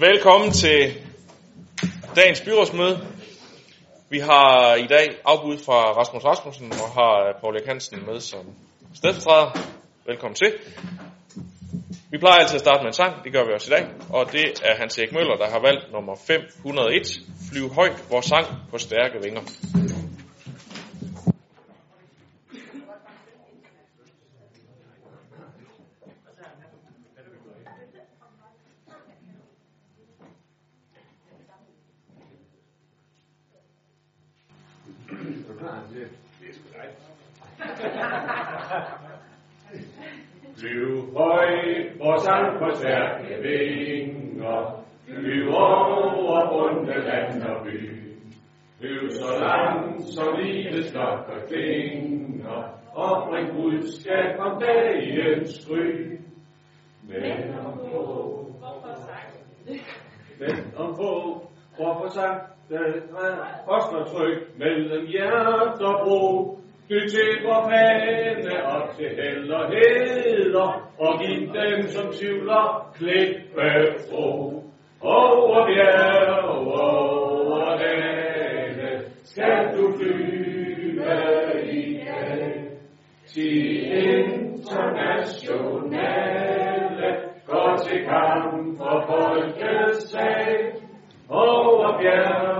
Velkommen til dagens byrådsmøde. Vi har i dag afbud fra Rasmus Rasmussen og har Paul Erik Hansen med som stedfortræder. Velkommen til. Vi plejer altid at starte med en sang, det gør vi også i dag, og det er Hans Erik Møller, der har valgt nummer 501, Flyv højt, vores sang på stærke vinger. Flyv højt, vor sang på stærke vinger, flyv over bunde land og by. Flyv så langt, som livets klokker klinger, og bring budskab om dagens gry. Men om få, men om få, hvorfor sagte, er tryk mellem hjert og bro. Du til vor fane og til held og heder, og giv dem, som tvivler, klippe fro. Over bjerg, over dale, skal du flyve igen. dag. Til internationale, går til kamp for folkets sag. Over bjerg,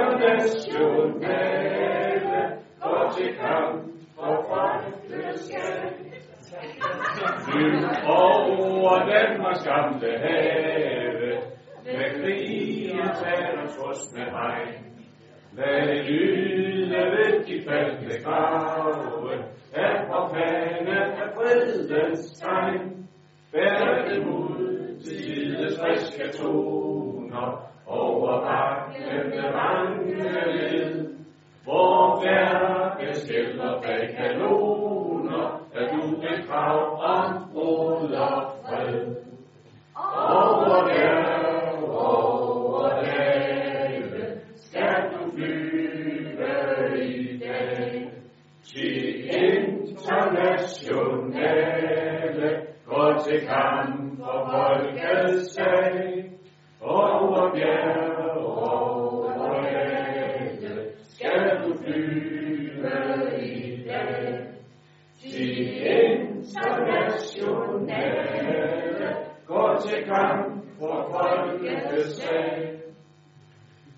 internationale, går til kamp for folkeskab. sag. Flyv over Danmarks gamle have, med krigen taler trods med hegn. Lad det lyde ved de faldende grave, at på fane er fredens tegn. Bær det ud til tidens friske toner, over bakkende mange led. Hvor værke skælder bag kanoner, at du vil krav om brud og fred. Over bjerg, over dale, skal du flyve i dag. Til internationale, gå til kamp for folkets sag. Folkets sag.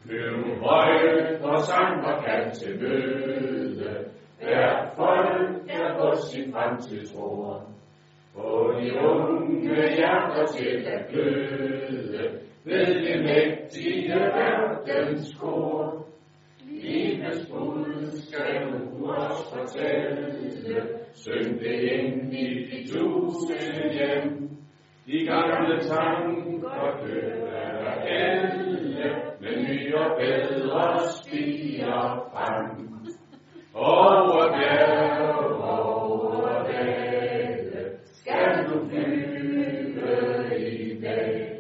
Blev højt og sang og kald til møde, hver folk der på sin fremtid tror. På de unge hjerter til at gløde, ved det mægtige verdens kor. Livets bud skal nu os fortælle, syng det ind i de tusinde hjem. De gamle tanker dør alle, men nye og bedre stiger frem. Over bjerg, over dale, skal du flyve i dag.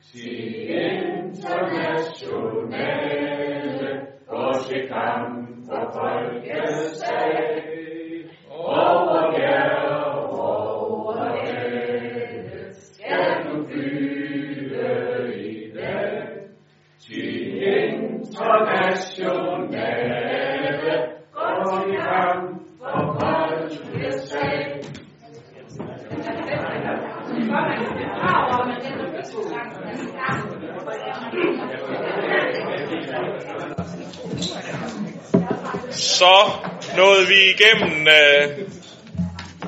Sig internationale, gå til kamp for folk internationale, går til kamp for folkets sag. Så nåede vi igennem øh,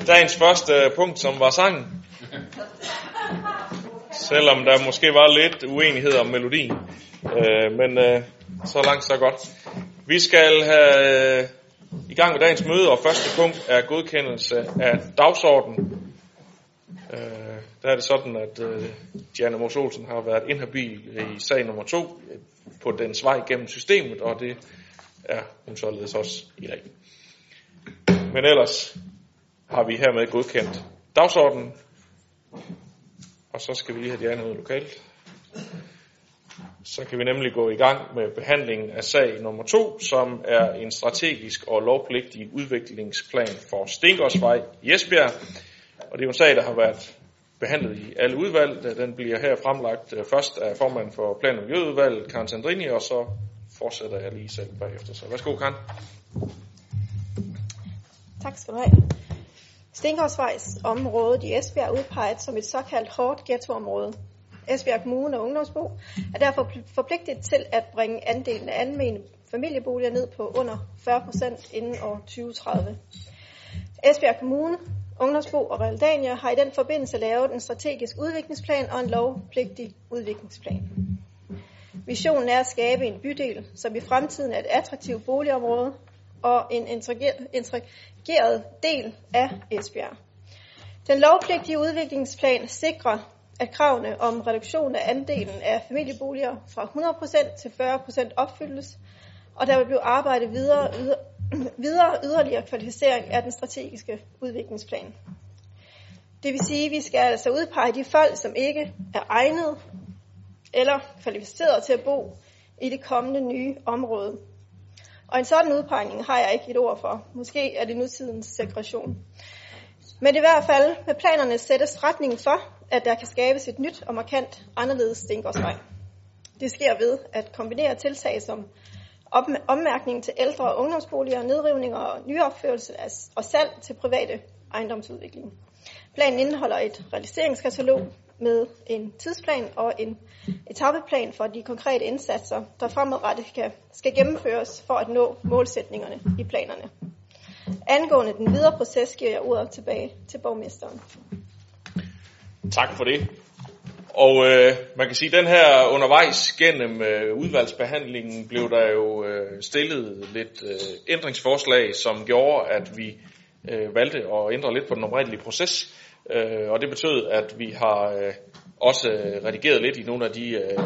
dagens første punkt, som var sangen. Selvom der måske var lidt uenighed om melodien. Øh, men øh, så langt, så godt. Vi skal have øh, i gang med dagens møde, og første punkt er godkendelse af dagsordenen. Øh, der er det sådan, at øh, Diana Mos Olsen har været inhabil i sag nummer to på dens vej gennem systemet, og det er hun således også i dag. Men ellers har vi hermed godkendt dagsordenen, og så skal vi lige have Diana ud lokalt så kan vi nemlig gå i gang med behandlingen af sag nummer to, som er en strategisk og lovpligtig udviklingsplan for Stengårdsvej i Esbjerg. Og det er jo en sag, der har været behandlet i alle udvalg. Den bliver her fremlagt øh, først af formanden for Plan- og Miljøudvalget, Karen Sandrini, og så fortsætter jeg lige selv bagefter. Så værsgo, Karen. Tak skal du have. Stengårdsvejs området i Esbjerg er udpeget som et såkaldt hårdt ghettoområde. Esbjerg Kommune og Ungdomsbo er derfor forpligtet til at bringe andelen af almene familieboliger ned på under 40 procent inden år 2030. Esbjerg Kommune, Ungdomsbo og Realdania har i den forbindelse lavet en strategisk udviklingsplan og en lovpligtig udviklingsplan. Visionen er at skabe en bydel, som i fremtiden er et attraktivt boligområde og en integreret del af Esbjerg. Den lovpligtige udviklingsplan sikrer, at kravene om reduktion af andelen af familieboliger fra 100% til 40% opfyldes, og der vil blive arbejdet videre, videre, videre yderligere kvalificering af den strategiske udviklingsplan. Det vil sige, at vi skal altså udpege de folk, som ikke er egnet eller kvalificeret til at bo i det kommende nye område. Og en sådan udpegning har jeg ikke et ord for. Måske er det nutidens segregation. Men i hvert fald med planerne sættes retningen for, at der kan skabes et nyt og markant anderledes Stengårdsvej. Det sker ved at kombinere tiltag som ommærkning til ældre og ungdomsboliger, nedrivninger og nyopførelse og salg til private ejendomsudvikling. Planen indeholder et realiseringskatalog med en tidsplan og en etappeplan for de konkrete indsatser, der fremadrettet skal, skal gennemføres for at nå målsætningerne i planerne. Angående den videre proces giver jeg ordet tilbage til borgmesteren. Tak for det. Og øh, man kan sige, at den her undervejs gennem øh, udvalgsbehandlingen blev der jo øh, stillet lidt øh, ændringsforslag, som gjorde, at vi øh, valgte at ændre lidt på den oprindelige proces. Øh, og det betød, at vi har øh, også øh, redigeret lidt i nogle af de øh,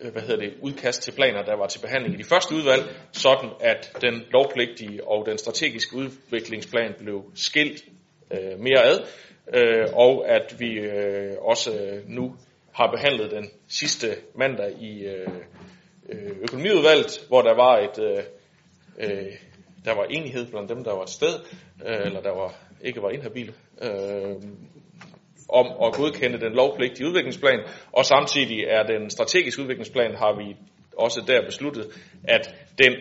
øh, hvad hedder det, udkast til planer, der var til behandling i de første udvalg, sådan at den lovpligtige og den strategiske udviklingsplan blev skilt øh, mere ad, øh, og at vi øh, også øh, nu har behandlet den sidste mandag i øh, øh, økonomiudvalget, hvor der var et øh, øh, der var enighed blandt dem, der var et sted, øh, eller der var ikke var inhabil, øh, om at godkende den lovpligtige udviklingsplan, og samtidig er den strategiske udviklingsplan, har vi også der besluttet, at den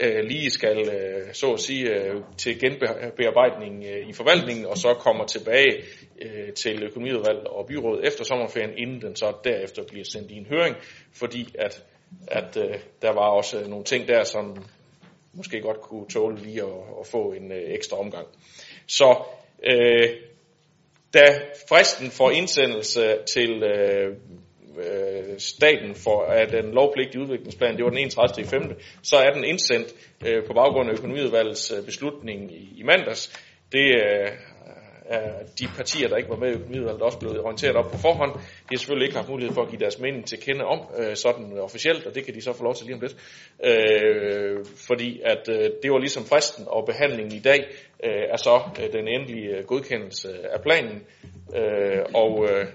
øh, lige skal, øh, så at sige, øh, til genbearbejdning øh, i forvaltningen, og så kommer tilbage øh, til økonomiudvalg og byrådet efter sommerferien, inden den så derefter bliver sendt i en høring, fordi at, at øh, der var også nogle ting der, som måske godt kunne tåle lige at, at få en øh, ekstra omgang. Så øh, da fristen for indsendelse til øh, øh, staten for at den lovpligtige udviklingsplan, det var den 31. 5., så er den indsendt øh, på baggrund af økonomiudvalgets øh, beslutning i, i mandags. Det øh, er de partier, der ikke var med i økonomiudvalget, også blevet orienteret op på forhånd. De har selvfølgelig ikke haft mulighed for at give deres mening til kende om øh, sådan officielt, og det kan de så få lov til lige om lidt. Øh, fordi at øh, det var ligesom fristen, og behandlingen i dag øh, er så øh, den endelige øh, godkendelse af planen. Øh, og øh,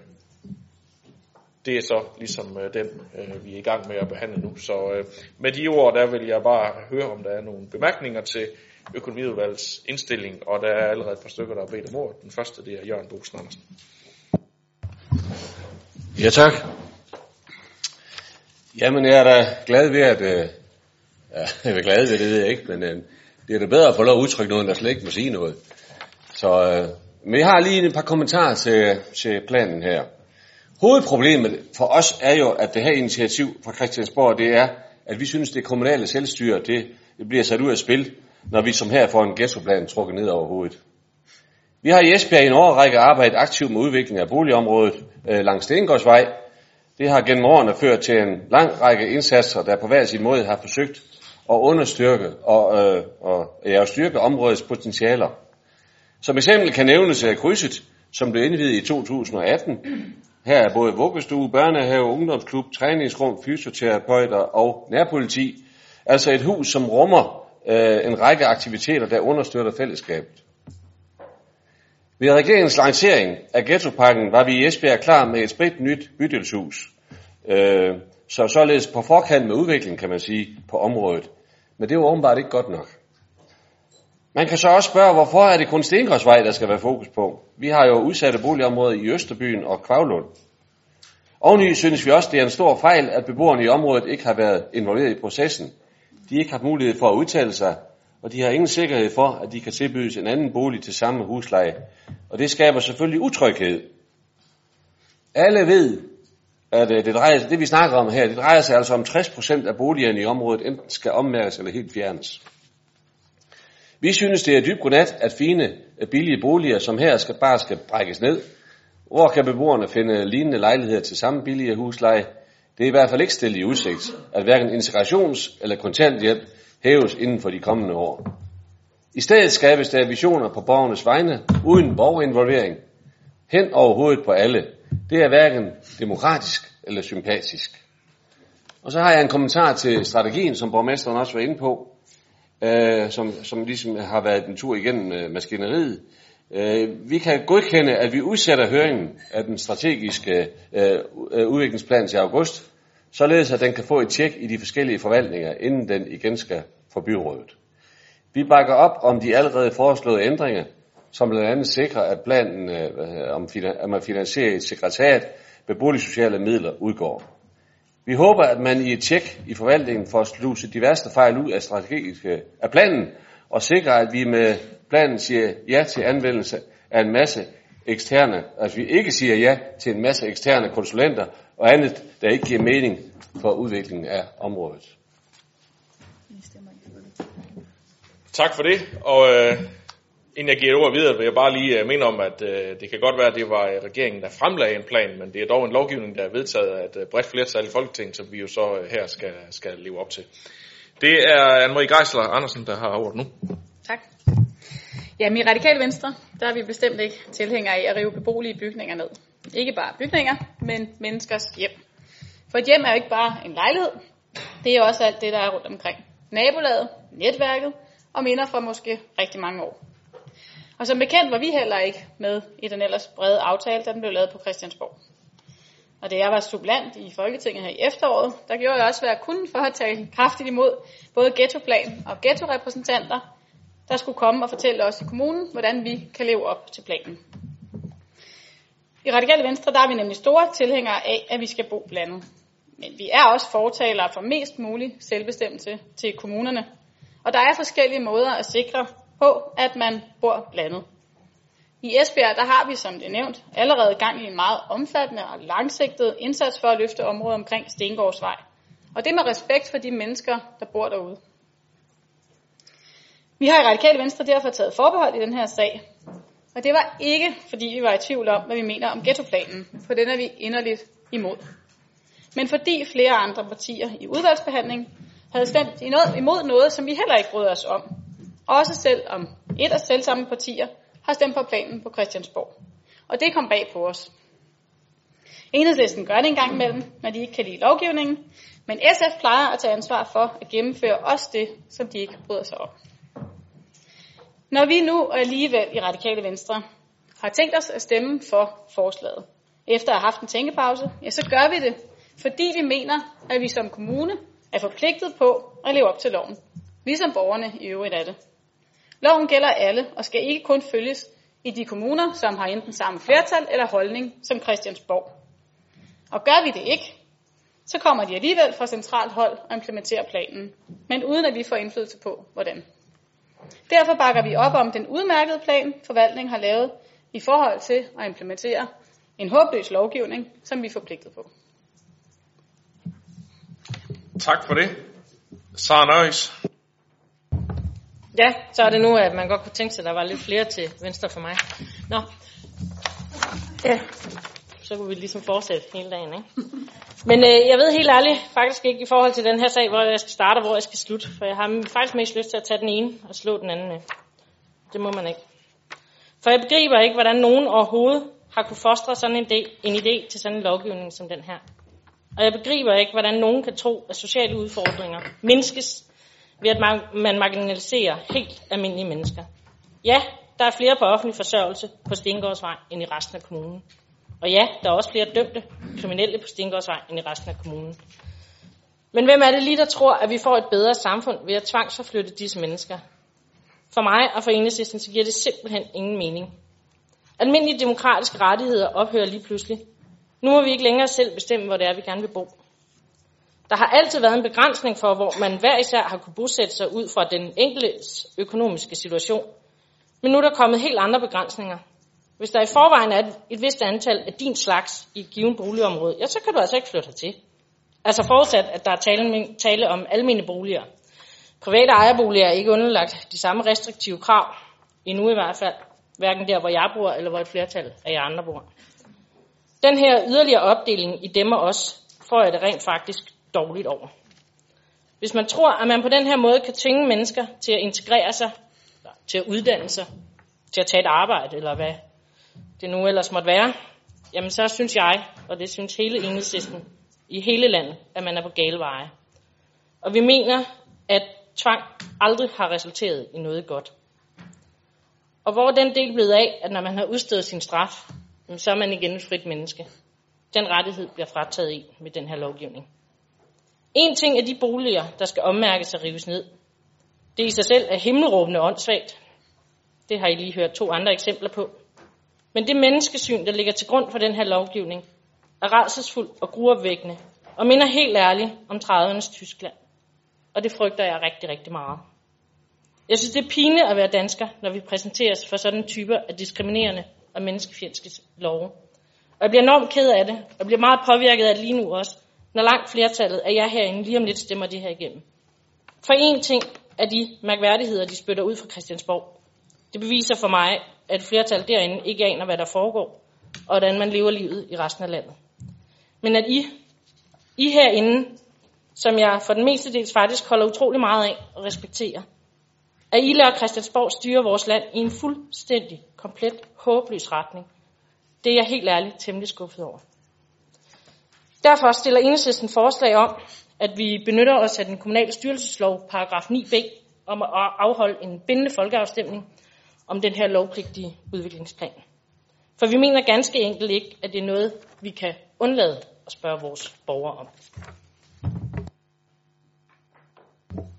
det er så ligesom øh, den, øh, vi er i gang med at behandle nu. Så øh, med de ord, der vil jeg bare høre, om der er nogle bemærkninger til økonomiudvalgets indstilling, og der er allerede et par stykker, der har bedt om ordet. Den første, det er Jørgen Bosen Andersen. Ja, tak. Jamen, jeg er da glad ved, at... Øh, ja, jeg er glad ved, det ved jeg ikke, men øh, det er da bedre at få lov at udtrykke noget, end at slet ikke må sige noget. Så, øh, men jeg har lige et par kommentarer til, til planen her. Hovedproblemet for os er jo, at det her initiativ fra Christiansborg, det er, at vi synes, det kommunale selvstyre, det, det bliver sat ud af spil, når vi som her får en ghettoplan trukket ned over hovedet. Vi har i Esbjerg i en årrække arbejdet aktivt med udvikling af boligområdet øh, langs Stengårdsvej. Det har gennem årene ført til en lang række indsatser, der på hver sin måde har forsøgt at understyrke og, øh, og ja, styrke områdets potentialer. Som eksempel kan nævnes øh, krydset, som blev indvidet i 2018. Her er både vuggestue, børnehave, ungdomsklub, træningsrum, fysioterapeuter og nærpoliti. Altså et hus, som rummer øh, en række aktiviteter, der understøtter fællesskabet. Ved regeringens lancering af ghettopakken var vi i Esbjerg klar med et sprit nyt bydelshus. Øh, så således på forkant med udviklingen, kan man sige, på området. Men det var åbenbart ikke godt nok. Man kan så også spørge, hvorfor er det kun Stengårdsvej, der skal være fokus på? Vi har jo udsatte boligområder i Østerbyen og Kvavlund. Oveni synes vi også, det er en stor fejl, at beboerne i området ikke har været involveret i processen. De har haft mulighed for at udtale sig, og de har ingen sikkerhed for, at de kan tilbydes en anden bolig til samme husleje. Og det skaber selvfølgelig utryghed. Alle ved, at øh, det, drejer, det vi snakker om her, det drejer sig altså om 60% af boligerne i området enten skal ommærkes eller helt fjernes. Vi synes, det er dybt godnat, at fine, øh, billige boliger, som her skal, bare skal brækkes ned. Hvor kan beboerne finde lignende lejligheder til samme billige husleje? Det er i hvert fald ikke stillet i udsigt, at hverken integrations- eller kontanthjælp hæves inden for de kommende år. I stedet skabes der visioner på borgernes vegne, uden borgerinvolvering, hen over hovedet på alle. Det er hverken demokratisk eller sympatisk. Og så har jeg en kommentar til strategien, som borgmesteren også var inde på øh, som, som ligesom har været en tur igennem øh, maskineriet. Øh, vi kan godkende, at vi udsætter høringen af den strategiske øh, øh, udviklingsplan til august, således at den kan få et tjek i de forskellige forvaltninger, inden den igen skal for byrådet. Vi bakker op om de allerede foreslåede ændringer, som blandt andet sikrer, at planen øh, om, at man finansierer et sekretariat med boligsociale midler udgår. Vi håber, at man i et tjek i forvaltningen får sluset de værste fejl ud af, strategiske, af planen, og sikrer, at vi med planen siger ja til anvendelse af en masse eksterne, altså vi ikke siger ja til en masse eksterne konsulenter og andet, der ikke giver mening for udviklingen af området. Tak for det, og øh, Inden jeg giver ordet videre, vil jeg bare lige øh, minde om, at øh, det kan godt være, at det var øh, regeringen, der fremlagde en plan, men det er dog en lovgivning, der er vedtaget af et øh, bredt flertal i Folketinget, som vi jo så her skal, skal leve op til. Det er Anne-Marie Geisler Andersen, der har ordet nu. Tak. Ja, i Radikale Venstre, der er vi bestemt ikke tilhængere af at rive beboelige bygninger ned. Ikke bare bygninger, men menneskers hjem. For et hjem er jo ikke bare en lejlighed. Det er også alt det, der er rundt omkring. Nabolaget, netværket og minder fra måske rigtig mange år. Og som bekendt var vi heller ikke med i den ellers brede aftale, da den blev lavet på Christiansborg. Og da jeg var sublant i Folketinget her i efteråret, der gjorde jeg også, hvad jeg kunne for at tale kraftigt imod både ghettoplan og ghettorepræsentanter, der skulle komme og fortælle os i kommunen, hvordan vi kan leve op til planen. I Radikale Venstre der er vi nemlig store tilhængere af, at vi skal bo blandet. Men vi er også fortalere for mest mulig selvbestemmelse til kommunerne. Og der er forskellige måder at sikre på, at man bor blandet. I Esbjerg der har vi, som det er nævnt, allerede gang i en meget omfattende og langsigtet indsats for at løfte området omkring Stengårdsvej. Og det med respekt for de mennesker, der bor derude. Vi har i Radikale Venstre derfor taget forbehold i den her sag. Og det var ikke, fordi vi var i tvivl om, hvad vi mener om ghettoplanen, for den er vi inderligt imod. Men fordi flere andre partier i udvalgsbehandling havde stemt imod noget, som vi heller ikke brød os om, også selvom et af selv samme partier har stemt for planen på Christiansborg. Og det kom bag på os. Enhedslisten gør det en gang imellem, når de ikke kan lide lovgivningen, men SF plejer at tage ansvar for at gennemføre også det, som de ikke bryder sig om. Når vi nu alligevel i Radikale Venstre har tænkt os at stemme for forslaget, efter at have haft en tænkepause, ja, så gør vi det, fordi vi mener, at vi som kommune er forpligtet på at leve op til loven, ligesom borgerne i øvrigt er det. Loven gælder alle og skal ikke kun følges i de kommuner, som har enten samme flertal eller holdning som Christiansborg. Og gør vi det ikke, så kommer de alligevel fra centralt hold og implementerer planen, men uden at vi får indflydelse på, hvordan. Derfor bakker vi op om den udmærkede plan, forvaltningen har lavet i forhold til at implementere en håbløs lovgivning, som vi er forpligtet på. Tak for det. Sara Nøjes. Ja, så er det nu, at man godt kunne tænke sig, at der var lidt flere til venstre for mig. Nå. Ja, så kunne vi ligesom fortsætte hele dagen, ikke? Men øh, jeg ved helt ærligt faktisk ikke i forhold til den her sag, hvor jeg skal starte og hvor jeg skal slutte. For jeg har faktisk mest lyst til at tage den ene og slå den anden med. Det må man ikke. For jeg begriber ikke, hvordan nogen overhovedet har kunne fostre sådan en, idé, en idé til sådan en lovgivning som den her. Og jeg begriber ikke, hvordan nogen kan tro, at sociale udfordringer mindskes ved at man marginaliserer helt almindelige mennesker. Ja, der er flere på offentlig forsørgelse på Stengårdsvej end i resten af kommunen. Og ja, der er også flere dømte kriminelle på Stengårdsvej end i resten af kommunen. Men hvem er det lige, der tror, at vi får et bedre samfund ved at tvangsforflytte disse mennesker? For mig og for enhedslisten, så giver det simpelthen ingen mening. Almindelige demokratiske rettigheder ophører lige pludselig. Nu må vi ikke længere selv bestemme, hvor det er, vi gerne vil bo. Der har altid været en begrænsning for, hvor man hver især har kunne bosætte sig ud fra den enkeltes økonomiske situation. Men nu er der kommet helt andre begrænsninger. Hvis der i forvejen er et vist antal af din slags i et givet boligområde, ja, så kan du altså ikke flytte til. Altså forudsat, at der er tale, tale om almene boliger. Private ejerboliger er ikke underlagt de samme restriktive krav, endnu i hvert fald, hverken der, hvor jeg bor, eller hvor et flertal af jer andre bor. Den her yderligere opdeling i dem og os, får jeg det rent faktisk dårligt over. Hvis man tror, at man på den her måde kan tvinge mennesker til at integrere sig, til at uddanne sig, til at tage et arbejde, eller hvad det nu ellers måtte være, jamen så synes jeg, og det synes hele enhedslisten i hele landet, at man er på gale veje. Og vi mener, at tvang aldrig har resulteret i noget godt. Og hvor er den del blevet af, at når man har udstået sin straf, så er man igen et frit menneske. Den rettighed bliver frataget i med den her lovgivning. En ting er de boliger, der skal ommærkes og rives ned. Det i sig selv er himmelråbende åndssvagt. Det har I lige hørt to andre eksempler på. Men det menneskesyn, der ligger til grund for den her lovgivning, er rædselsfuldt og gruopvækkende, og minder helt ærligt om 30'ernes Tyskland. Og det frygter jeg rigtig, rigtig meget. Jeg synes, det er pine at være dansker, når vi præsenteres for sådan typer af diskriminerende og menneskefjendske love. Og jeg bliver enormt ked af det, og bliver meget påvirket af det lige nu også, når langt flertallet af jer herinde lige om lidt stemmer det her igennem. For en ting er de mærkværdigheder, de spytter ud fra Christiansborg. Det beviser for mig, at flertal derinde ikke aner, hvad der foregår, og hvordan man lever livet i resten af landet. Men at I, I herinde, som jeg for den meste dels faktisk holder utrolig meget af og respekterer, at I lader Christiansborg styre vores land i en fuldstændig, komplet, håbløs retning, det er jeg helt ærligt temmelig skuffet over. Derfor stiller enhedslisten forslag om, at vi benytter os af den kommunale styrelseslov, paragraf 9b, om at afholde en bindende folkeafstemning om den her lovpligtige udviklingsplan. For vi mener ganske enkelt ikke, at det er noget, vi kan undlade at spørge vores borgere om.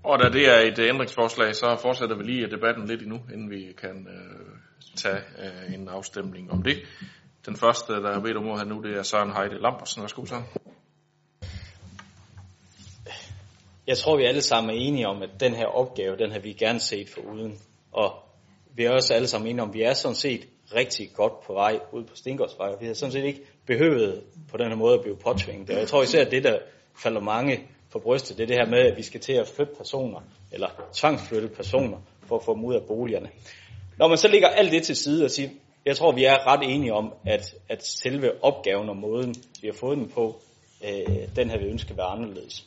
Og da det er et øh, ændringsforslag, så fortsætter vi lige debatten lidt endnu, inden vi kan øh, tage øh, en afstemning om det. Den første, der er bedt om her nu, det er Søren Heide Lampersen. Værsgo, Søren. Jeg tror, vi alle sammen er enige om, at den her opgave, den har vi gerne set for uden. Og vi er også alle sammen enige om, at vi er sådan set rigtig godt på vej ud på Stengårdsvej. Vi har sådan set ikke behøvet på den her måde at blive påtvinget. Og jeg tror især, at det, der falder mange for brystet, det er det her med, at vi skal til at flytte personer, eller tvangsflytte personer, for at få dem ud af boligerne. Når man så lægger alt det til side og siger, jeg tror, vi er ret enige om, at, at selve opgaven og måden, vi har fået den på, øh, den her vi ønsker at være anderledes.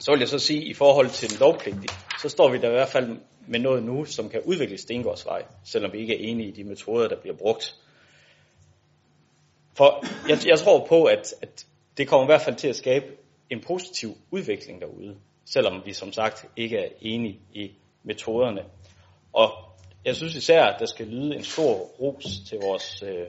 Så vil jeg så sige, i forhold til den lovpligtige, så står vi der i hvert fald med noget nu, som kan udvikle Stengårdsvej, selvom vi ikke er enige i de metoder, der bliver brugt. For jeg, jeg tror på, at, at det kommer i hvert fald til at skabe en positiv udvikling derude, selvom vi som sagt ikke er enige i metoderne. Og jeg synes især, at der skal lyde en stor ros til vores øh,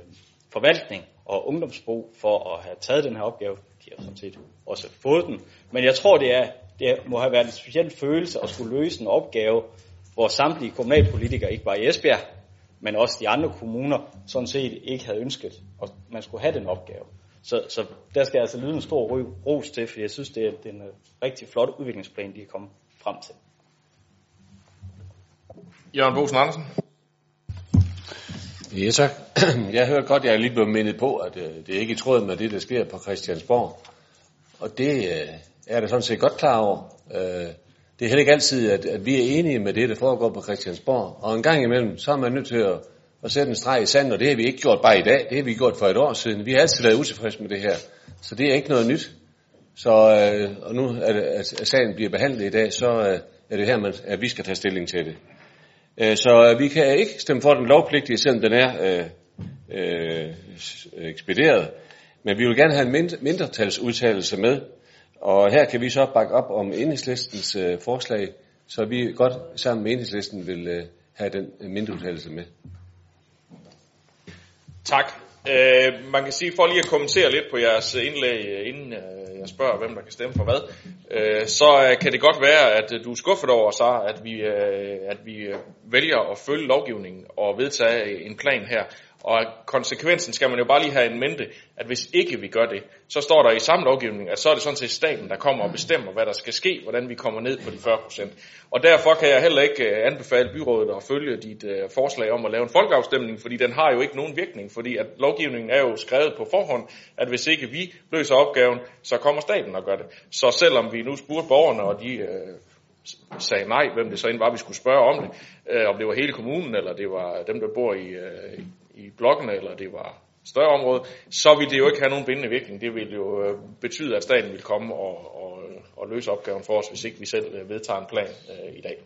forvaltning og ungdomsbrug for at have taget den her opgave. De har sådan set også fået den. Men jeg tror, det, er, det må have været en speciel følelse at skulle løse en opgave, hvor samtlige kommunalpolitikere, ikke bare i Esbjerg, men også de andre kommuner, sådan set ikke havde ønsket, at man skulle have den opgave. Så, så der skal altså lyde en stor ros til, for jeg synes, det er, det er en øh, rigtig flot udviklingsplan, de er kommet frem til. Jørgen Bosen Andersen. Ja, tak. Jeg hørte godt, jeg er lige blevet mindet på, at øh, det er ikke i tråd med det, der sker på Christiansborg. Og det øh, er der sådan set godt klar over. Øh, det er heller ikke altid, at, at vi er enige med det, der foregår på Christiansborg. Og en gang imellem, så er man nødt til at, at sætte en streg i sand, og det har vi ikke gjort bare i dag. Det har vi gjort for et år siden. Vi har altid været utilfredse med det her. Så det er ikke noget nyt. Så, øh, og nu at, at sagen bliver behandlet i dag, så øh, er det her, man, at vi skal tage stilling til det. Øh, så øh, vi kan ikke stemme for den lovpligtige, selvom den er øh, øh, ekspederet. Men vi vil gerne have en mindretalsudtalelse med. Og her kan vi så bakke op om enhedslistens øh, forslag, så vi godt sammen med enhedslisten vil øh, have den øh, mindreudtalelse med. Tak. Øh, man kan sige, for lige at kommentere lidt på jeres indlæg, øh, inden øh, jeg spørger, hvem der kan stemme for hvad, øh, så øh, kan det godt være, at øh, du er skuffet over, så at vi, øh, at vi øh, vælger at følge lovgivningen og vedtage en plan her. Og konsekvensen skal man jo bare lige have en mente, at hvis ikke vi gør det, så står der i samme lovgivning, at så er det sådan set staten, der kommer og bestemmer, hvad der skal ske, hvordan vi kommer ned på de 40 procent. Og derfor kan jeg heller ikke øh, anbefale byrådet at følge dit uh, forslag om at lave en folkeafstemning, fordi den har jo ikke nogen virkning, fordi at lovgivningen er jo skrevet på forhånd, at hvis ikke vi løser opgaven, så kommer staten og gør det. Så selvom vi nu spurgte borgerne, og de uh, sagde nej, hvem det så end var, vi skulle spørge om det, uh, om det var hele kommunen, eller det var dem, der bor i, uh, i blokkene, eller det var større område, så ville det jo ikke have nogen bindende virkning. Det ville jo øh, betyde, at staten ville komme og, og, og løse opgaven for os, hvis ikke vi selv øh, vedtager en plan øh, i dag.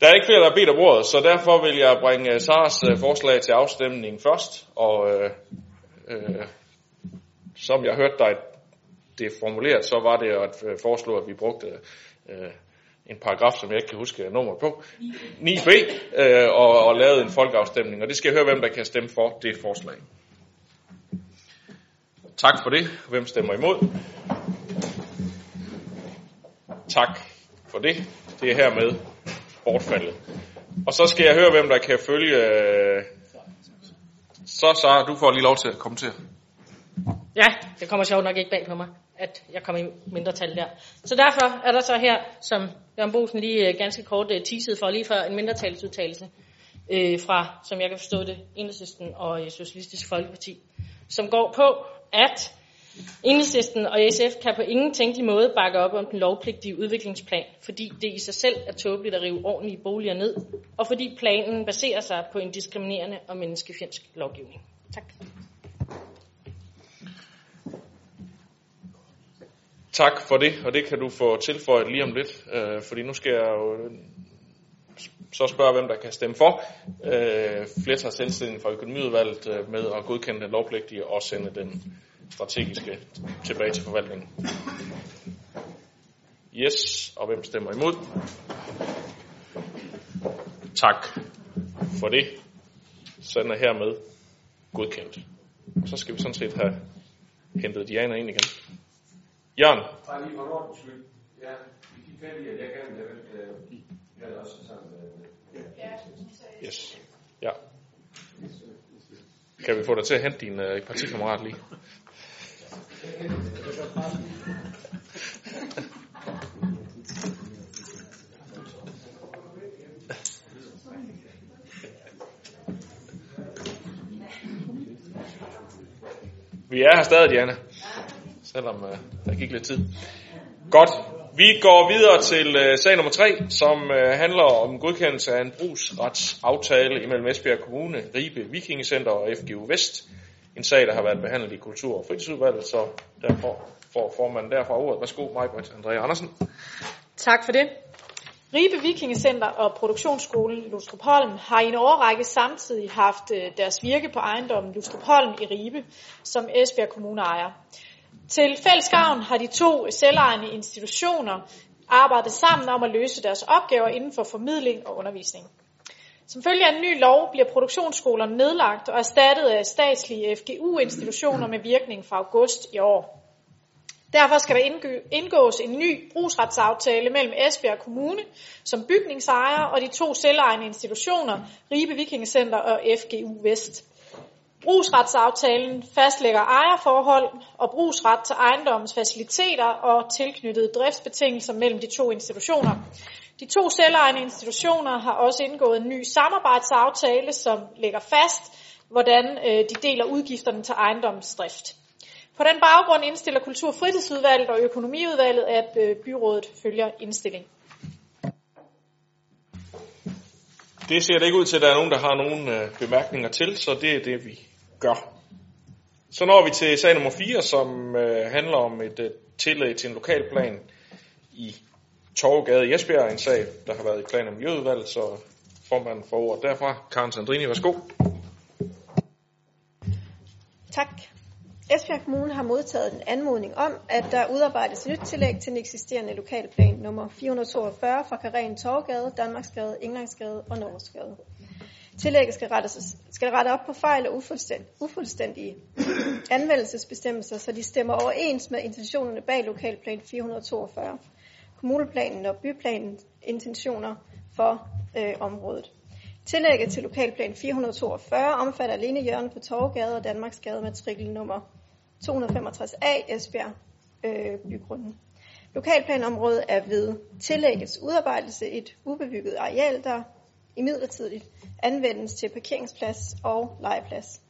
Der er ikke flere, der har bedt om ordet, så derfor vil jeg bringe øh, Sars øh, forslag til afstemning først, og øh, øh, som jeg hørte dig det formuleret, så var det at øh, foreslå, at vi brugte øh, en paragraf, som jeg ikke kan huske nummer på, 9b, øh, og, og lavet en folkeafstemning. Og det skal jeg høre, hvem der kan stemme for det forslag. Tak for det. Hvem stemmer imod? Tak for det. Det er hermed bortfaldet. Og så skal jeg høre, hvem der kan følge... Øh, så, så du får lige lov til at kommentere. Ja, det kommer sjovt nok ikke bag på mig, at jeg kommer i mindretal der. Så derfor er der så her, som Jørgen Bosen lige øh, ganske kort øh, teasede for, lige før en mindretalsudtalelse øh, fra, som jeg kan forstå det, Enhedslisten og øh, Socialistisk Folkeparti, som går på, at Enhedslisten og SF kan på ingen tænkelig måde bakke op om den lovpligtige udviklingsplan, fordi det i sig selv er tåbeligt at rive ordentlige boliger ned, og fordi planen baserer sig på en diskriminerende og menneskefjendsk lovgivning. Tak. Tak for det, og det kan du få tilføjet lige om lidt, øh, fordi nu skal jeg jo øh, så spørge, hvem der kan stemme for øh, flertalsindstilling fra økonomiudvalget øh, med at godkende den lovpligtige og sende den strategiske tilbage til forvaltningen. Yes, og hvem stemmer imod? Tak for det. Sådan er hermed godkendt. Og så skal vi sådan set have hentet Diana ind igen. Jørgen? Bare lige for ordens skyld. Ja, vi fik fat i, at jeg gerne vil øh, jeg også sammen med... Ja. Yes. Ja. Kan vi få dig til at hente din øh, partikammerat lige? Vi er her stadig, Diana. Selvom øh, der gik lidt tid. Godt. Vi går videre til øh, sag nummer 3, som øh, handler om godkendelse af en brugsretsaftale imellem Esbjerg Kommune, Ribe Vikingecenter og FGU Vest. En sag, der har været behandlet i Kultur- og Fritidsudvalget, så derfor får formanden derfra ordet. Værsgo, Majbrit Andrea Andersen. Tak for det. Ribe Vikingecenter og Produktionsskolen Lustrupholm har i en årrække samtidig haft øh, deres virke på ejendommen Lustrupholm i Ribe, som Esbjerg Kommune ejer. Til fællesgavn har de to selvejende institutioner arbejdet sammen om at løse deres opgaver inden for formidling og undervisning. Som følge af en ny lov bliver produktionsskolerne nedlagt og erstattet af statslige FGU-institutioner med virkning fra august i år. Derfor skal der indgås en ny brugsretsaftale mellem Esbjerg Kommune som bygningsejer og de to selvejende institutioner, Ribe Vikingecenter og FGU Vest. Brugsretsaftalen fastlægger ejerforhold og brugsret til ejendommens faciliteter og tilknyttede driftsbetingelser mellem de to institutioner. De to selvejende institutioner har også indgået en ny samarbejdsaftale, som lægger fast, hvordan øh, de deler udgifterne til ejendomsdrift. På den baggrund indstiller Kultur- og Fritidsudvalget og Økonomiudvalget, at øh, byrådet følger indstilling. Det ser det ikke ud til, at der er nogen, der har nogle øh, bemærkninger til, så det er det, vi gør. Så når vi til sag nummer 4, som øh, handler om et øh, tillæg til en lokalplan i Torvegade i Esbjerg, en sag, der har været i plan- og miljøudvalget, så formanden får ordet derfra. Karen Sandrini, værsgo. Tak. Esbjerg Kommune har modtaget en anmodning om, at der udarbejdes et nyt tillæg til den eksisterende lokalplan nummer 442 fra Karen Torvgade, Danmarksgade, Englandsgade og Norgesgade. Tillægget skal rette, skal rette op på fejl og ufuldstændige, ufuldstændige anvendelsesbestemmelser, så de stemmer overens med intentionerne bag lokalplan 442, kommuneplanen og byplanens intentioner for øh, området. Tillægget til lokalplan 442 omfatter alene hjørnet på Torvgade og Danmarksgade matrikel nummer 265A Esbjerg øh, bygrunden. Lokalplanområdet er ved tillæggets udarbejdelse et ubebygget areal, der imidlertid anvendes til parkeringsplads og legeplads.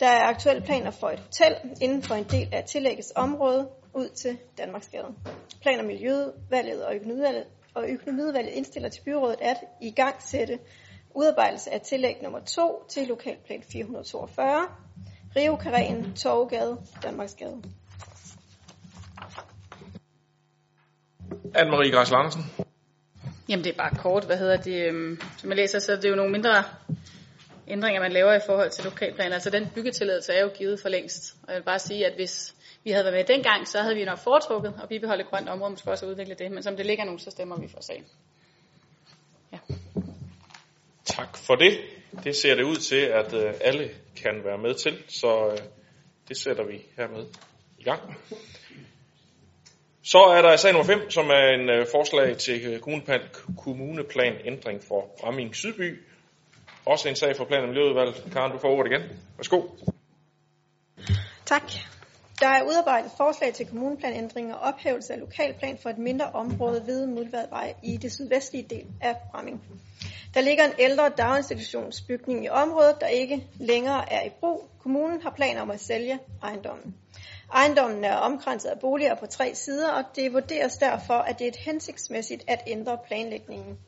Der er aktuelle planer for et hotel inden for en del af tillæggets område ud til Danmarksgade. Plan- og Miljøudvalget og Økonomiudvalget, og økonomiudvalget indstiller til byrådet at i gang sætte udarbejdelse af tillæg nummer 2 til lokalplan 442, Rio Karen, Torvgade, Danmarksgade. Anne-Marie Græs Larsen. Jamen det er bare kort, hvad hedder det, øhm, som jeg læser, så er det jo nogle mindre ændringer, man laver i forhold til lokalplaner. Altså den byggetilladelse er jo givet for længst. Og jeg vil bare sige, at hvis vi havde været med dengang, så havde vi nok foretrukket at bibeholde grønt område, måske også udvikle det. Men som det ligger nu, så stemmer vi for sagen. Ja. Tak for det. Det ser det ud til, at øh, alle kan være med til, så øh, det sætter vi hermed i gang. Så er der sag nummer 5, som er en øh, forslag til øh, kommuneplan, kommuneplan ændring for Bramming Sydby. Også en sag for plan- og miljøudvalget. Karen, du får ordet igen. Værsgo. Tak. Der er udarbejdet forslag til kommuneplanændring og ophævelse af lokalplan for et mindre område ved Muldvadvej i det sydvestlige del af Bramming. Der ligger en ældre daginstitutionsbygning i området, der ikke længere er i brug. Kommunen har planer om at sælge ejendommen. Ejendommen er omkranset af boliger på tre sider, og det vurderes derfor, at det er et hensigtsmæssigt at ændre planlægningen.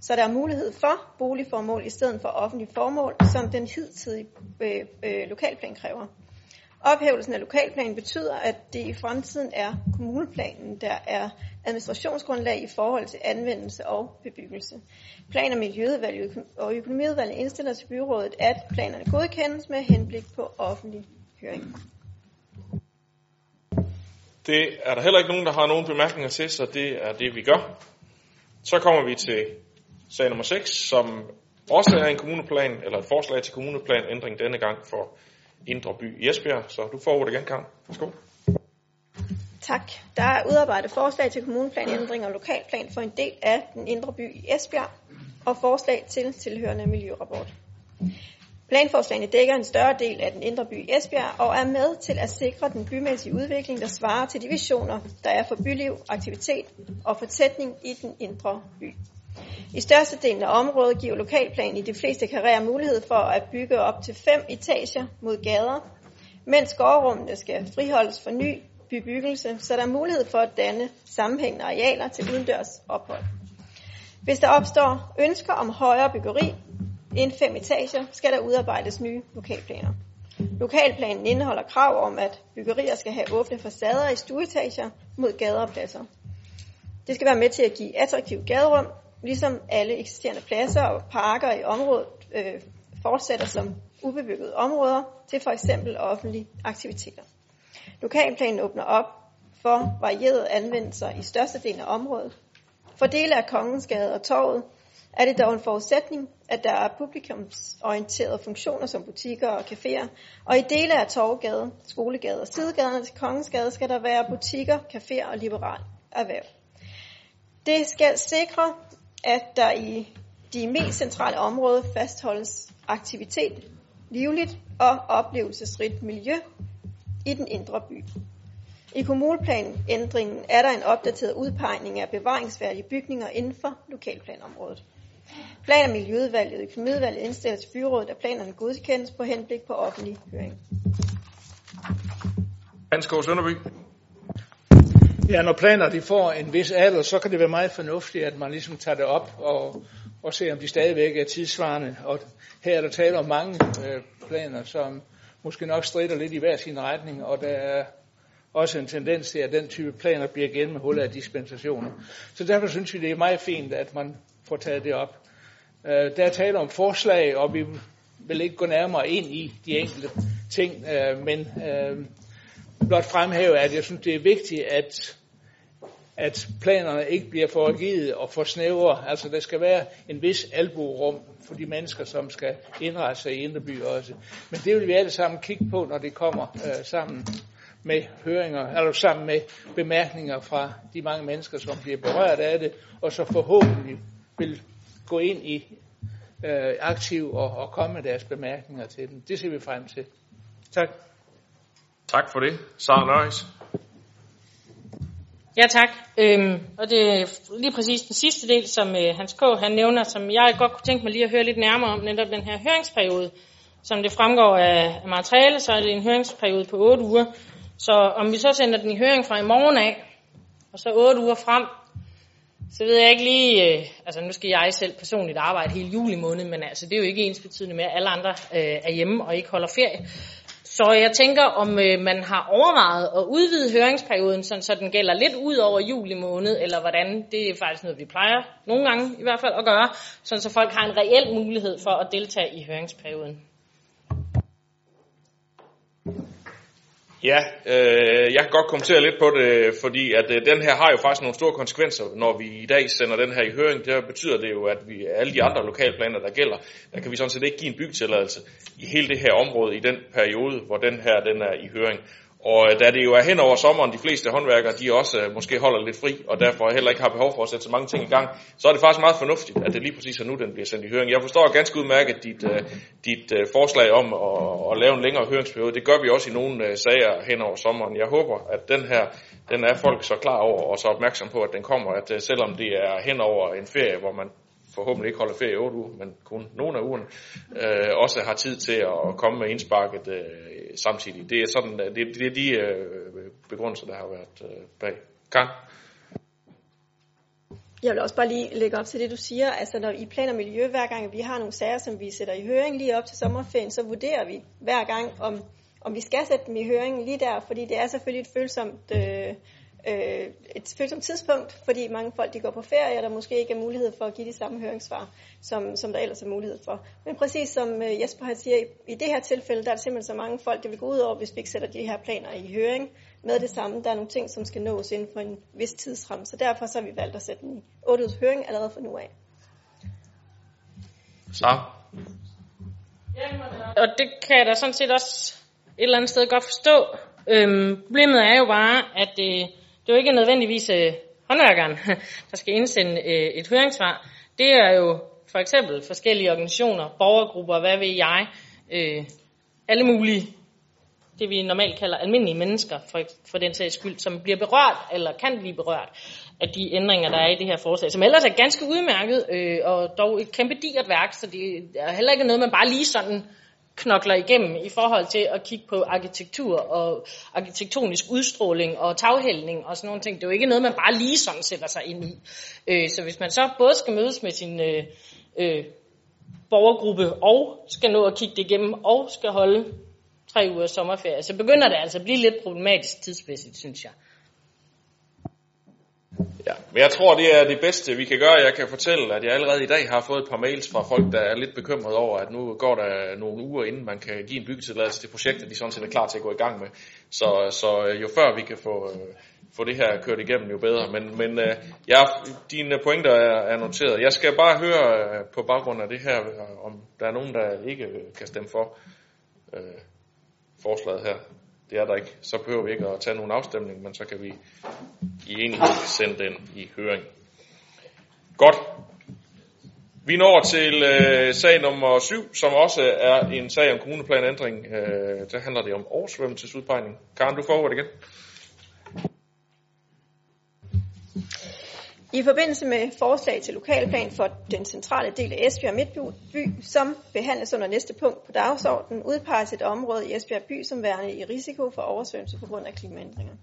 Så der er mulighed for boligformål i stedet for offentlige formål, som den hidtidige øh, øh, lokalplan kræver. Ophævelsen af lokalplanen betyder, at det i fremtiden er kommuneplanen, der er administrationsgrundlag i forhold til anvendelse og bebyggelse. Plan- og Miljøudvalget og Økonomiudvalget indstiller til byrådet, at planerne godkendes med henblik på offentlig høring. Det er der heller ikke nogen, der har nogen bemærkninger til, så det er det, vi gør. Så kommer vi til sag nummer 6, som også er en kommuneplan, eller et forslag til kommuneplan ændring denne gang for Indre By i Esbjerg. Så du får ordet igen, Karen. Værsgo. Tak. Der er udarbejdet forslag til kommuneplanændring og lokalplan for en del af den indre by i Esbjerg og forslag til tilhørende miljørapport. Planforslagene dækker en større del af den indre by Esbjerg og er med til at sikre den bymæssige udvikling, der svarer til de visioner, der er for byliv, aktivitet og fortætning i den indre by. I størstedelen af området giver lokalplanen i de fleste karrierer mulighed for at bygge op til fem etager mod gader, mens gårdrummene skal friholdes for ny bebyggelse, så der er mulighed for at danne sammenhængende arealer til udendørs ophold. Hvis der opstår ønsker om højere byggeri Inden fem etager, skal der udarbejdes nye lokalplaner. Lokalplanen indeholder krav om, at byggerier skal have åbne facader i stueetager mod gader og pladser. Det skal være med til at give attraktiv gaderum, ligesom alle eksisterende pladser og parker i området øh, fortsætter som ubebyggede områder til for eksempel offentlige aktiviteter. Lokalplanen åbner op for varierede anvendelser i størstedelen af området. For dele af Kongensgade og Torvet er det dog en forudsætning, at der er publikumsorienterede funktioner som butikker og caféer, og i dele af Torvgade, Skolegade og Sidegaderne til Kongensgade skal der være butikker, caféer og liberal erhverv. Det skal sikre, at der i de mest centrale områder fastholdes aktivitet, livligt og oplevelsesrigt miljø i den indre by. I kommuneplanændringen er der en opdateret udpegning af bevaringsværdige bygninger inden for lokalplanområdet. Plan- og Miljøudvalget og Økonomiudvalget indstiller til byrådet, at planerne godkendes på henblik på offentlig høring. Hans K. Sønderby. Ja, når planer de får en vis alder, så kan det være meget fornuftigt, at man ligesom tager det op og, og ser, om de stadigvæk er tidsvarende. Og her er der tale om mange øh, planer, som måske nok strider lidt i hver sin retning, og der er også en tendens til, at den type planer bliver gennemhullet af dispensationer. Så derfor synes vi, det er meget fint, at man får taget det op. Øh, der er tale om forslag, og vi vil ikke gå nærmere ind i de enkelte ting, øh, men øh, blot fremhæve, at jeg synes, det er vigtigt, at at planerne ikke bliver for rigide og for snævre. Altså der skal være en vis albuerum for de mennesker, som skal indrette sig i Indreby også. Men det vil vi alle sammen kigge på, når det kommer øh, sammen med høringer, eller sammen med bemærkninger fra de mange mennesker, som bliver berørt af det, og så forhåbentlig vil gå ind i øh, aktiv og, og komme med deres bemærkninger til den. Det ser vi frem til. Tak. Tak for det. Sara Nøjes. Ja, tak. Øhm, og det er lige præcis den sidste del, som øh, Hans K. han nævner, som jeg godt kunne tænke mig lige at høre lidt nærmere om, netop den her høringsperiode. Som det fremgår af, af materiale, så er det en høringsperiode på 8 uger. Så om vi så sender den i høring fra i morgen af, og så 8 uger frem, så ved jeg ikke lige, øh, altså nu skal jeg selv personligt arbejde hele juli måned, men altså det er jo ikke ens betydende med, at alle andre øh, er hjemme og ikke holder ferie. Så jeg tænker, om øh, man har overvejet at udvide høringsperioden, sådan, så den gælder lidt ud over juli måned, eller hvordan. Det er faktisk noget, vi plejer nogle gange i hvert fald at gøre, sådan så folk har en reel mulighed for at deltage i høringsperioden. Ja, øh, jeg kan godt kommentere lidt på det, fordi at øh, den her har jo faktisk nogle store konsekvenser, når vi i dag sender den her i høring. Det betyder det jo, at vi alle de andre lokalplaner, der gælder, der kan vi sådan set ikke give en byggetilladelse i hele det her område i den periode, hvor den her den er i høring. Og øh, da det jo er hen over sommeren, de fleste håndværkere, de også øh, måske holder lidt fri, og derfor heller ikke har behov for at sætte så mange ting i gang, så er det faktisk meget fornuftigt, at det lige præcis er nu, den bliver sendt i høring. Jeg forstår ganske udmærket dit, øh, dit øh, forslag om at, at lave en længere høringsperiode. Det gør vi også i nogle øh, sager hen over sommeren. Jeg håber, at den her, den er folk så klar over og så opmærksom på, at den kommer, at øh, selvom det er hen over en ferie, hvor man forhåbentlig ikke holder ferie i 8 uger, men kun nogle af ugerne, øh, også har tid til at komme med indsparket øh, samtidig. Det er, sådan, øh, det, det er de øh, begrundelser, der har været øh, bag. Karen? Jeg vil også bare lige lægge op til det, du siger. Altså, når i planer miljø, hver gang vi har nogle sager, som vi sætter i høring lige op til sommerferien, så vurderer vi hver gang, om, om vi skal sætte dem i høring lige der, fordi det er selvfølgelig et følsomt øh, øh, et følsomt tidspunkt, fordi mange folk de går på ferie, og der måske ikke er mulighed for at give de samme høringssvar, som, som der ellers er mulighed for. Men præcis som øh, Jesper har siger, i det her tilfælde, der er der simpelthen så mange folk, det vil gå ud over, hvis vi ikke sætter de her planer i høring med det samme. Der er nogle ting, som skal nås inden for en vis tidsramme, så derfor så har vi valgt at sætte den i 8 høring allerede fra nu af. Så. Og det kan jeg da sådan set også et eller andet sted godt forstå. Øhm, problemet er jo bare, at øh, det er jo ikke nødvendigvis øh, håndværkeren, der skal indsende øh, et høringssvar. Det er jo for eksempel forskellige organisationer, borgergrupper, hvad ved jeg, øh, alle mulige, det vi normalt kalder almindelige mennesker, for, for den sags skyld, som bliver berørt, eller kan blive berørt af de ændringer, der er i det her forslag, som ellers er ganske udmærket, øh, og dog et kæmpe digert værk, så det er heller ikke noget, man bare lige sådan knokler igennem i forhold til at kigge på arkitektur og arkitektonisk udstråling og taghældning og sådan nogle ting. Det er jo ikke noget, man bare lige sådan sætter sig ind i. Øh, så hvis man så både skal mødes med sin øh, øh, borgergruppe og skal nå at kigge det igennem og skal holde tre uger sommerferie, så begynder det altså at blive lidt problematisk tidsmæssigt, synes jeg. Ja, men jeg tror, det er det bedste, vi kan gøre. Jeg kan fortælle, at jeg allerede i dag har fået et par mails fra folk, der er lidt bekymrede over, at nu går der nogle uger, inden man kan give en byggetilladelse til projektet, de sådan set er klar til at gå i gang med. Så, så øh, jo før vi kan få, øh, få det her kørt igennem, jo bedre. Men, men øh, ja, dine pointer er, er noteret. Jeg skal bare høre på baggrund af det her, om der er nogen, der ikke kan stemme for øh, forslaget her det er der ikke, så behøver vi ikke at tage nogen afstemning, men så kan vi i enighed sende den i høring. Godt. Vi når til øh, sag nummer 7, som også er en sag om kommuneplanændring. Øh, der handler det om oversvømmelsesudpegning. Karen, du får ordet igen. I forbindelse med forslag til lokalplan for den centrale del af Esbjerg Midtby, som behandles under næste punkt på dagsordenen, udpeges et område i Esbjerg by som værende i risiko for oversvømmelse på grund af klimaændringer.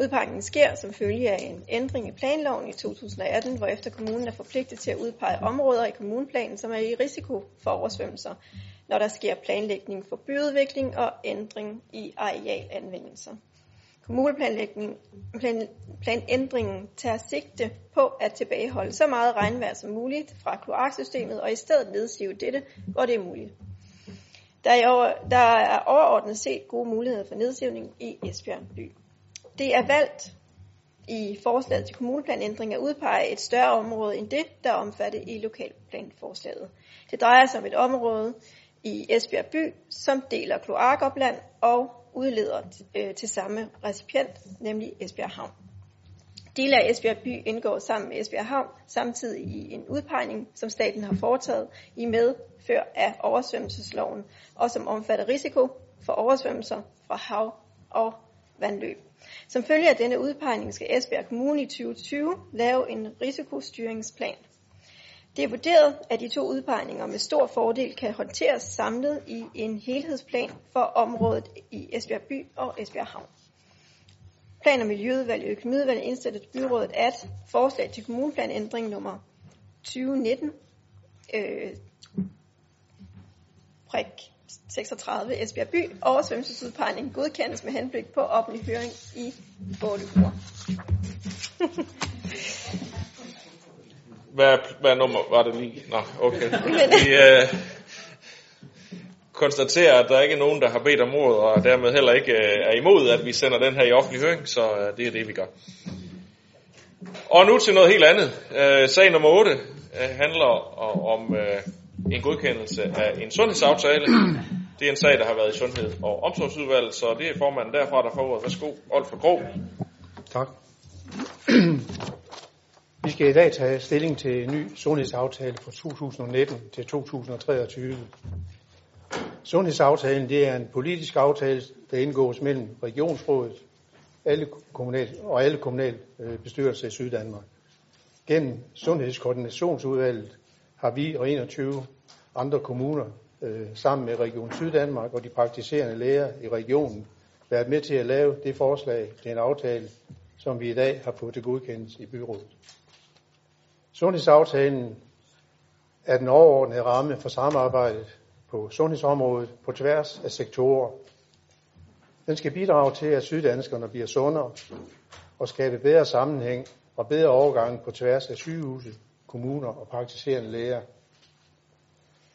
Udpegningen sker som følge af en ændring i planloven i 2018, hvor efter kommunen er forpligtet til at udpege områder i kommuneplanen, som er i risiko for oversvømmelser, når der sker planlægning for byudvikling og ændring i arealanvendelser. Kommuneplanændringen tager sigte på at tilbageholde så meget regnvejr som muligt fra kloaksystemet og i stedet nedsive dette, hvor det er muligt. Der er, der er overordnet set gode muligheder for nedsivning i Esbjerg by. Det er valgt i forslaget til kommuneplanændring at udpege et større område end det, der er omfattet i lokalplanforslaget. Det drejer sig om et område i Esbjerg by, som deler kloakopland og udleder øh, til samme recipient, nemlig Esbjerg Havn. Dele af Esbjerg by indgår sammen med Esbjerg Havn samtidig i en udpegning, som staten har foretaget i medfør af oversvømmelsesloven, og som omfatter risiko for oversvømmelser fra hav og vandløb. Som følge af denne udpegning skal Esbjerg Kommune i 2020 lave en risikostyringsplan. Det er vurderet, at de to udpegninger med stor fordel kan håndteres samlet i en helhedsplan for området i Esbjerg by og Esbjerg Havn. Plan- og Miljøudvalg og Økonomiudvalg indstiller til byrådet, at forslag til kommuneplanændring nummer 2019 øh, prik 36 Esbjerg by oversvømmelsesudpegning godkendes med henblik på offentlig høring i 8 uger. Hvad, hvad nummer var det lige? Nå, okay. Vi øh, konstaterer, at der ikke er nogen, der har bedt om ordet, og dermed heller ikke øh, er imod, at vi sender den her i offentlig høring, så øh, det er det, vi gør. Og nu til noget helt andet. Øh, sag nummer 8 øh, handler om øh, en godkendelse af en sundhedsaftale. Det er en sag, der har været i Sundhed- og Omsorgsudvalget, så det er formanden derfra, der får ordet. Værsgo, Olf for Grå. Tak. Vi skal i dag tage stilling til en ny sundhedsaftale fra 2019 til 2023. Sundhedsaftalen det er en politisk aftale, der indgås mellem Regionsrådet alle kommunal, og alle kommunalbestyrelser i Syddanmark. Gennem Sundhedskoordinationsudvalget har vi og 21 andre kommuner øh, sammen med Region Syddanmark og de praktiserende læger i regionen været med til at lave det forslag til en aftale, som vi i dag har fået til godkendelse i byrådet. Sundhedsaftalen er den overordnede ramme for samarbejdet på sundhedsområdet på tværs af sektorer. Den skal bidrage til, at syddanskerne bliver sundere og skabe bedre sammenhæng og bedre overgang på tværs af sygehuse, kommuner og praktiserende læger.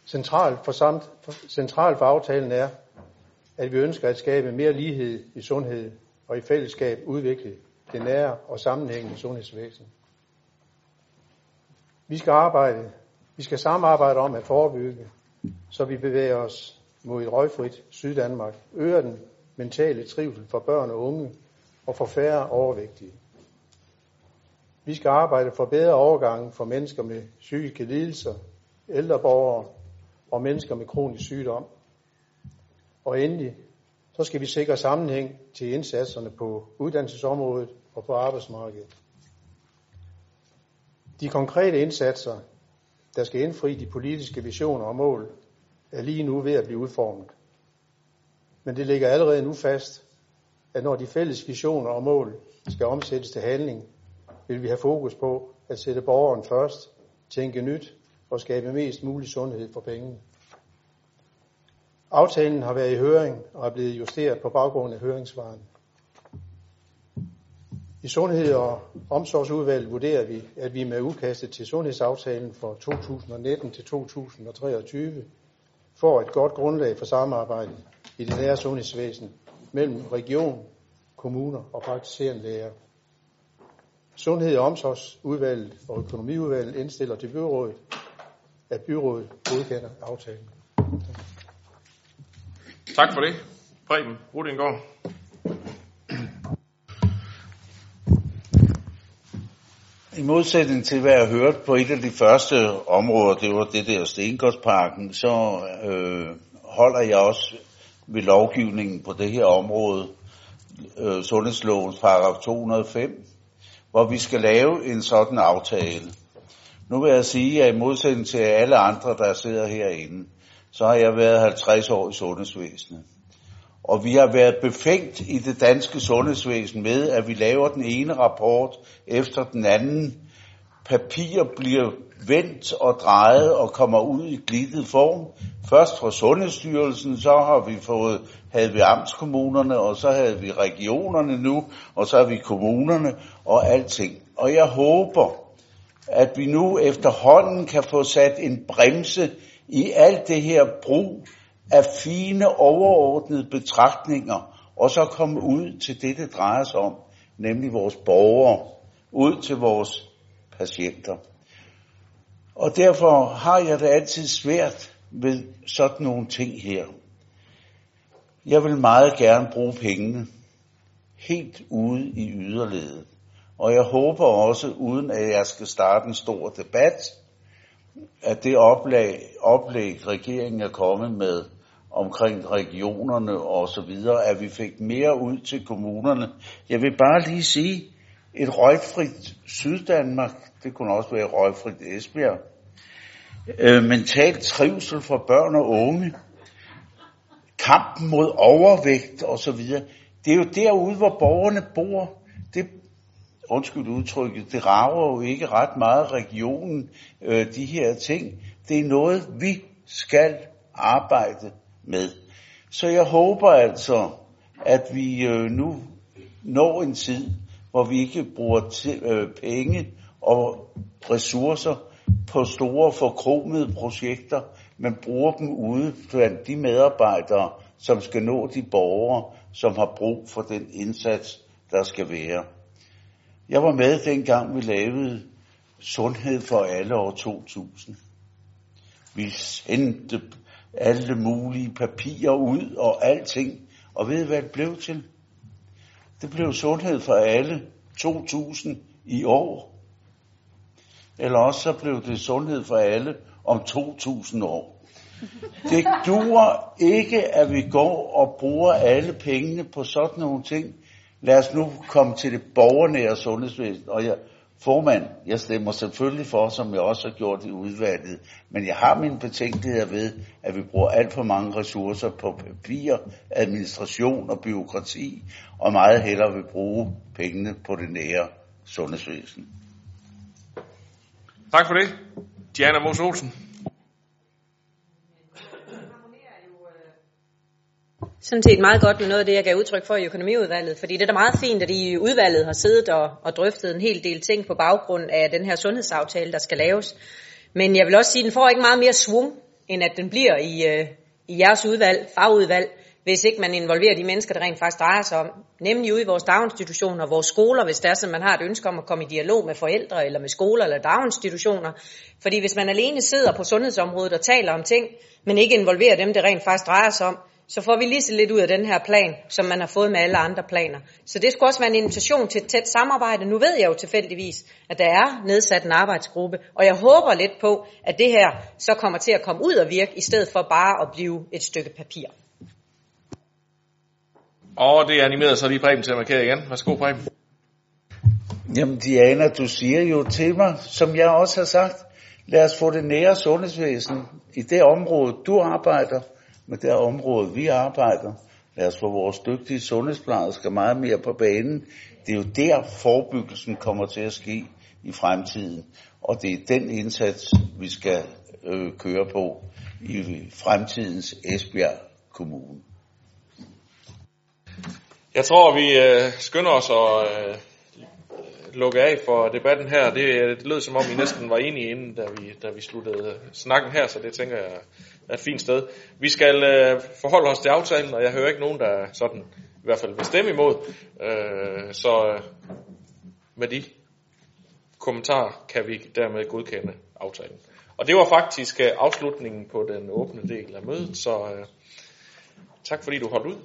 Centralt for, samt, centralt for aftalen er, at vi ønsker at skabe mere lighed i sundhed og i fællesskab udvikle det nære og sammenhængende sundhedsvæsen. Vi skal arbejde, vi skal samarbejde om at forebygge, så vi bevæger os mod et røgfrit Syddanmark, øger den mentale trivsel for børn og unge og for færre overvægtige. Vi skal arbejde for bedre overgang for mennesker med psykiske lidelser, ældre borgere og mennesker med kronisk sygdom. Og endelig, så skal vi sikre sammenhæng til indsatserne på uddannelsesområdet og på arbejdsmarkedet. De konkrete indsatser, der skal indfri de politiske visioner og mål, er lige nu ved at blive udformet. Men det ligger allerede nu fast, at når de fælles visioner og mål skal omsættes til handling, vil vi have fokus på at sætte borgeren først, tænke nyt og skabe mest mulig sundhed for pengene. Aftalen har været i høring og er blevet justeret på baggrund af høringssvaren. I Sundhed- og Omsorgsudvalget vurderer vi, at vi med udkastet til sundhedsaftalen for 2019 til 2023 får et godt grundlag for samarbejde i det nære sundhedsvæsen mellem region, kommuner og praktiserende læger. Sundhed- og Omsorgsudvalget og Økonomiudvalget indstiller til byrådet, at byrådet godkender aftalen. Tak for det. Preben Rudingård. I modsætning til, hvad jeg hørte på et af de første områder, det var det der Stengårdsparken, så øh, holder jeg også ved lovgivningen på det her område, øh, Sundhedslovens paragraf 205, hvor vi skal lave en sådan aftale. Nu vil jeg sige, at i modsætning til alle andre, der sidder herinde, så har jeg været 50 år i sundhedsvæsenet. Og vi har været befængt i det danske sundhedsvæsen med, at vi laver den ene rapport efter den anden. Papir bliver vendt og drejet og kommer ud i glittet form. Først fra Sundhedsstyrelsen, så har vi fået, havde vi amtskommunerne, og så havde vi regionerne nu, og så har vi kommunerne og alting. Og jeg håber, at vi nu efterhånden kan få sat en bremse i alt det her brug af fine overordnede betragtninger, og så komme ud til det, det drejer sig om, nemlig vores borgere, ud til vores patienter. Og derfor har jeg det altid svært ved sådan nogle ting her. Jeg vil meget gerne bruge pengene helt ude i yderledet. Og jeg håber også, uden at jeg skal starte en stor debat, at det oplæg, oplæg regeringen er kommet med omkring regionerne og så videre, at vi fik mere ud til kommunerne. Jeg vil bare lige sige, et røgfrit Syddanmark, det kunne også være røgfrit Esbjerg, øh, mental trivsel for børn og unge, kampen mod overvægt og så videre. Det er jo derude, hvor borgerne bor. Det, undskyld udtrykket, det rager jo ikke ret meget regionen, øh, de her ting. Det er noget, vi skal arbejde med. Så jeg håber altså, at vi øh, nu når en tid, hvor vi ikke bruger til, øh, penge og ressourcer på store forkromede projekter, men bruger dem ude blandt de medarbejdere, som skal nå de borgere, som har brug for den indsats, der skal være. Jeg var med dengang, vi lavede Sundhed for alle år 2000. Vi sendte alle mulige papirer ud og alting. Og ved I, hvad det blev til? Det blev Sundhed for alle 2000 i år. Eller også så blev det Sundhed for alle om 2000 år. Det duer ikke, at vi går og bruger alle pengene på sådan nogle ting. Lad os nu komme til det borgernære sundhedsvæsen. Og jeg, formand, jeg stemmer selvfølgelig for, som jeg også har gjort i udvalget. Men jeg har mine betænkeligheder ved, at vi bruger alt for mange ressourcer på papir, administration og byråkrati, og meget hellere vil bruge pengene på det nære sundhedsvæsen. Tak for det. Diana Mos Olsen. Sådan set meget godt med noget af det, jeg gav udtryk for i økonomiudvalget, fordi det er da meget fint, at I i udvalget har siddet og, og drøftet en hel del ting på baggrund af den her sundhedsaftale, der skal laves. Men jeg vil også sige, at den får ikke meget mere svung, end at den bliver i, øh, i jeres udvalg, fagudvalg, hvis ikke man involverer de mennesker, der rent faktisk drejer sig om. Nemlig ude i vores daginstitutioner, vores skoler, hvis det er sådan, man har et ønske om at komme i dialog med forældre, eller med skoler eller daginstitutioner. Fordi hvis man alene sidder på sundhedsområdet og taler om ting, men ikke involverer dem, det rent faktisk drejer sig om, så får vi lige så lidt ud af den her plan, som man har fået med alle andre planer. Så det skulle også være en invitation til et tæt samarbejde. Nu ved jeg jo tilfældigvis, at der er nedsat en arbejdsgruppe, og jeg håber lidt på, at det her så kommer til at komme ud og virke, i stedet for bare at blive et stykke papir. Og det er animeret, så lige Preben til at markere igen. Værsgo, Preben. Jamen Diana, du siger jo til mig, som jeg også har sagt, lad os få det nære sundhedsvæsen i det område, du arbejder, med det område, vi arbejder. Lad os få vores dygtige sundhedsplejersker meget mere på banen. Det er jo der, forebyggelsen kommer til at ske i fremtiden. Og det er den indsats, vi skal øh, køre på i fremtidens Esbjerg Kommune. Jeg tror, vi øh, skynder os at øh, lukke af for debatten her. Det, øh, det lød som om, vi næsten var enige inden, da vi, da vi sluttede snakken her, så det tænker jeg er et fint sted. Vi skal øh, forholde os til aftalen, og jeg hører ikke nogen, der sådan i hvert fald vil stemme imod. Øh, så øh, med de kommentarer kan vi dermed godkende aftalen. Og det var faktisk øh, afslutningen på den åbne del af mødet, så øh, tak fordi du holdt ud.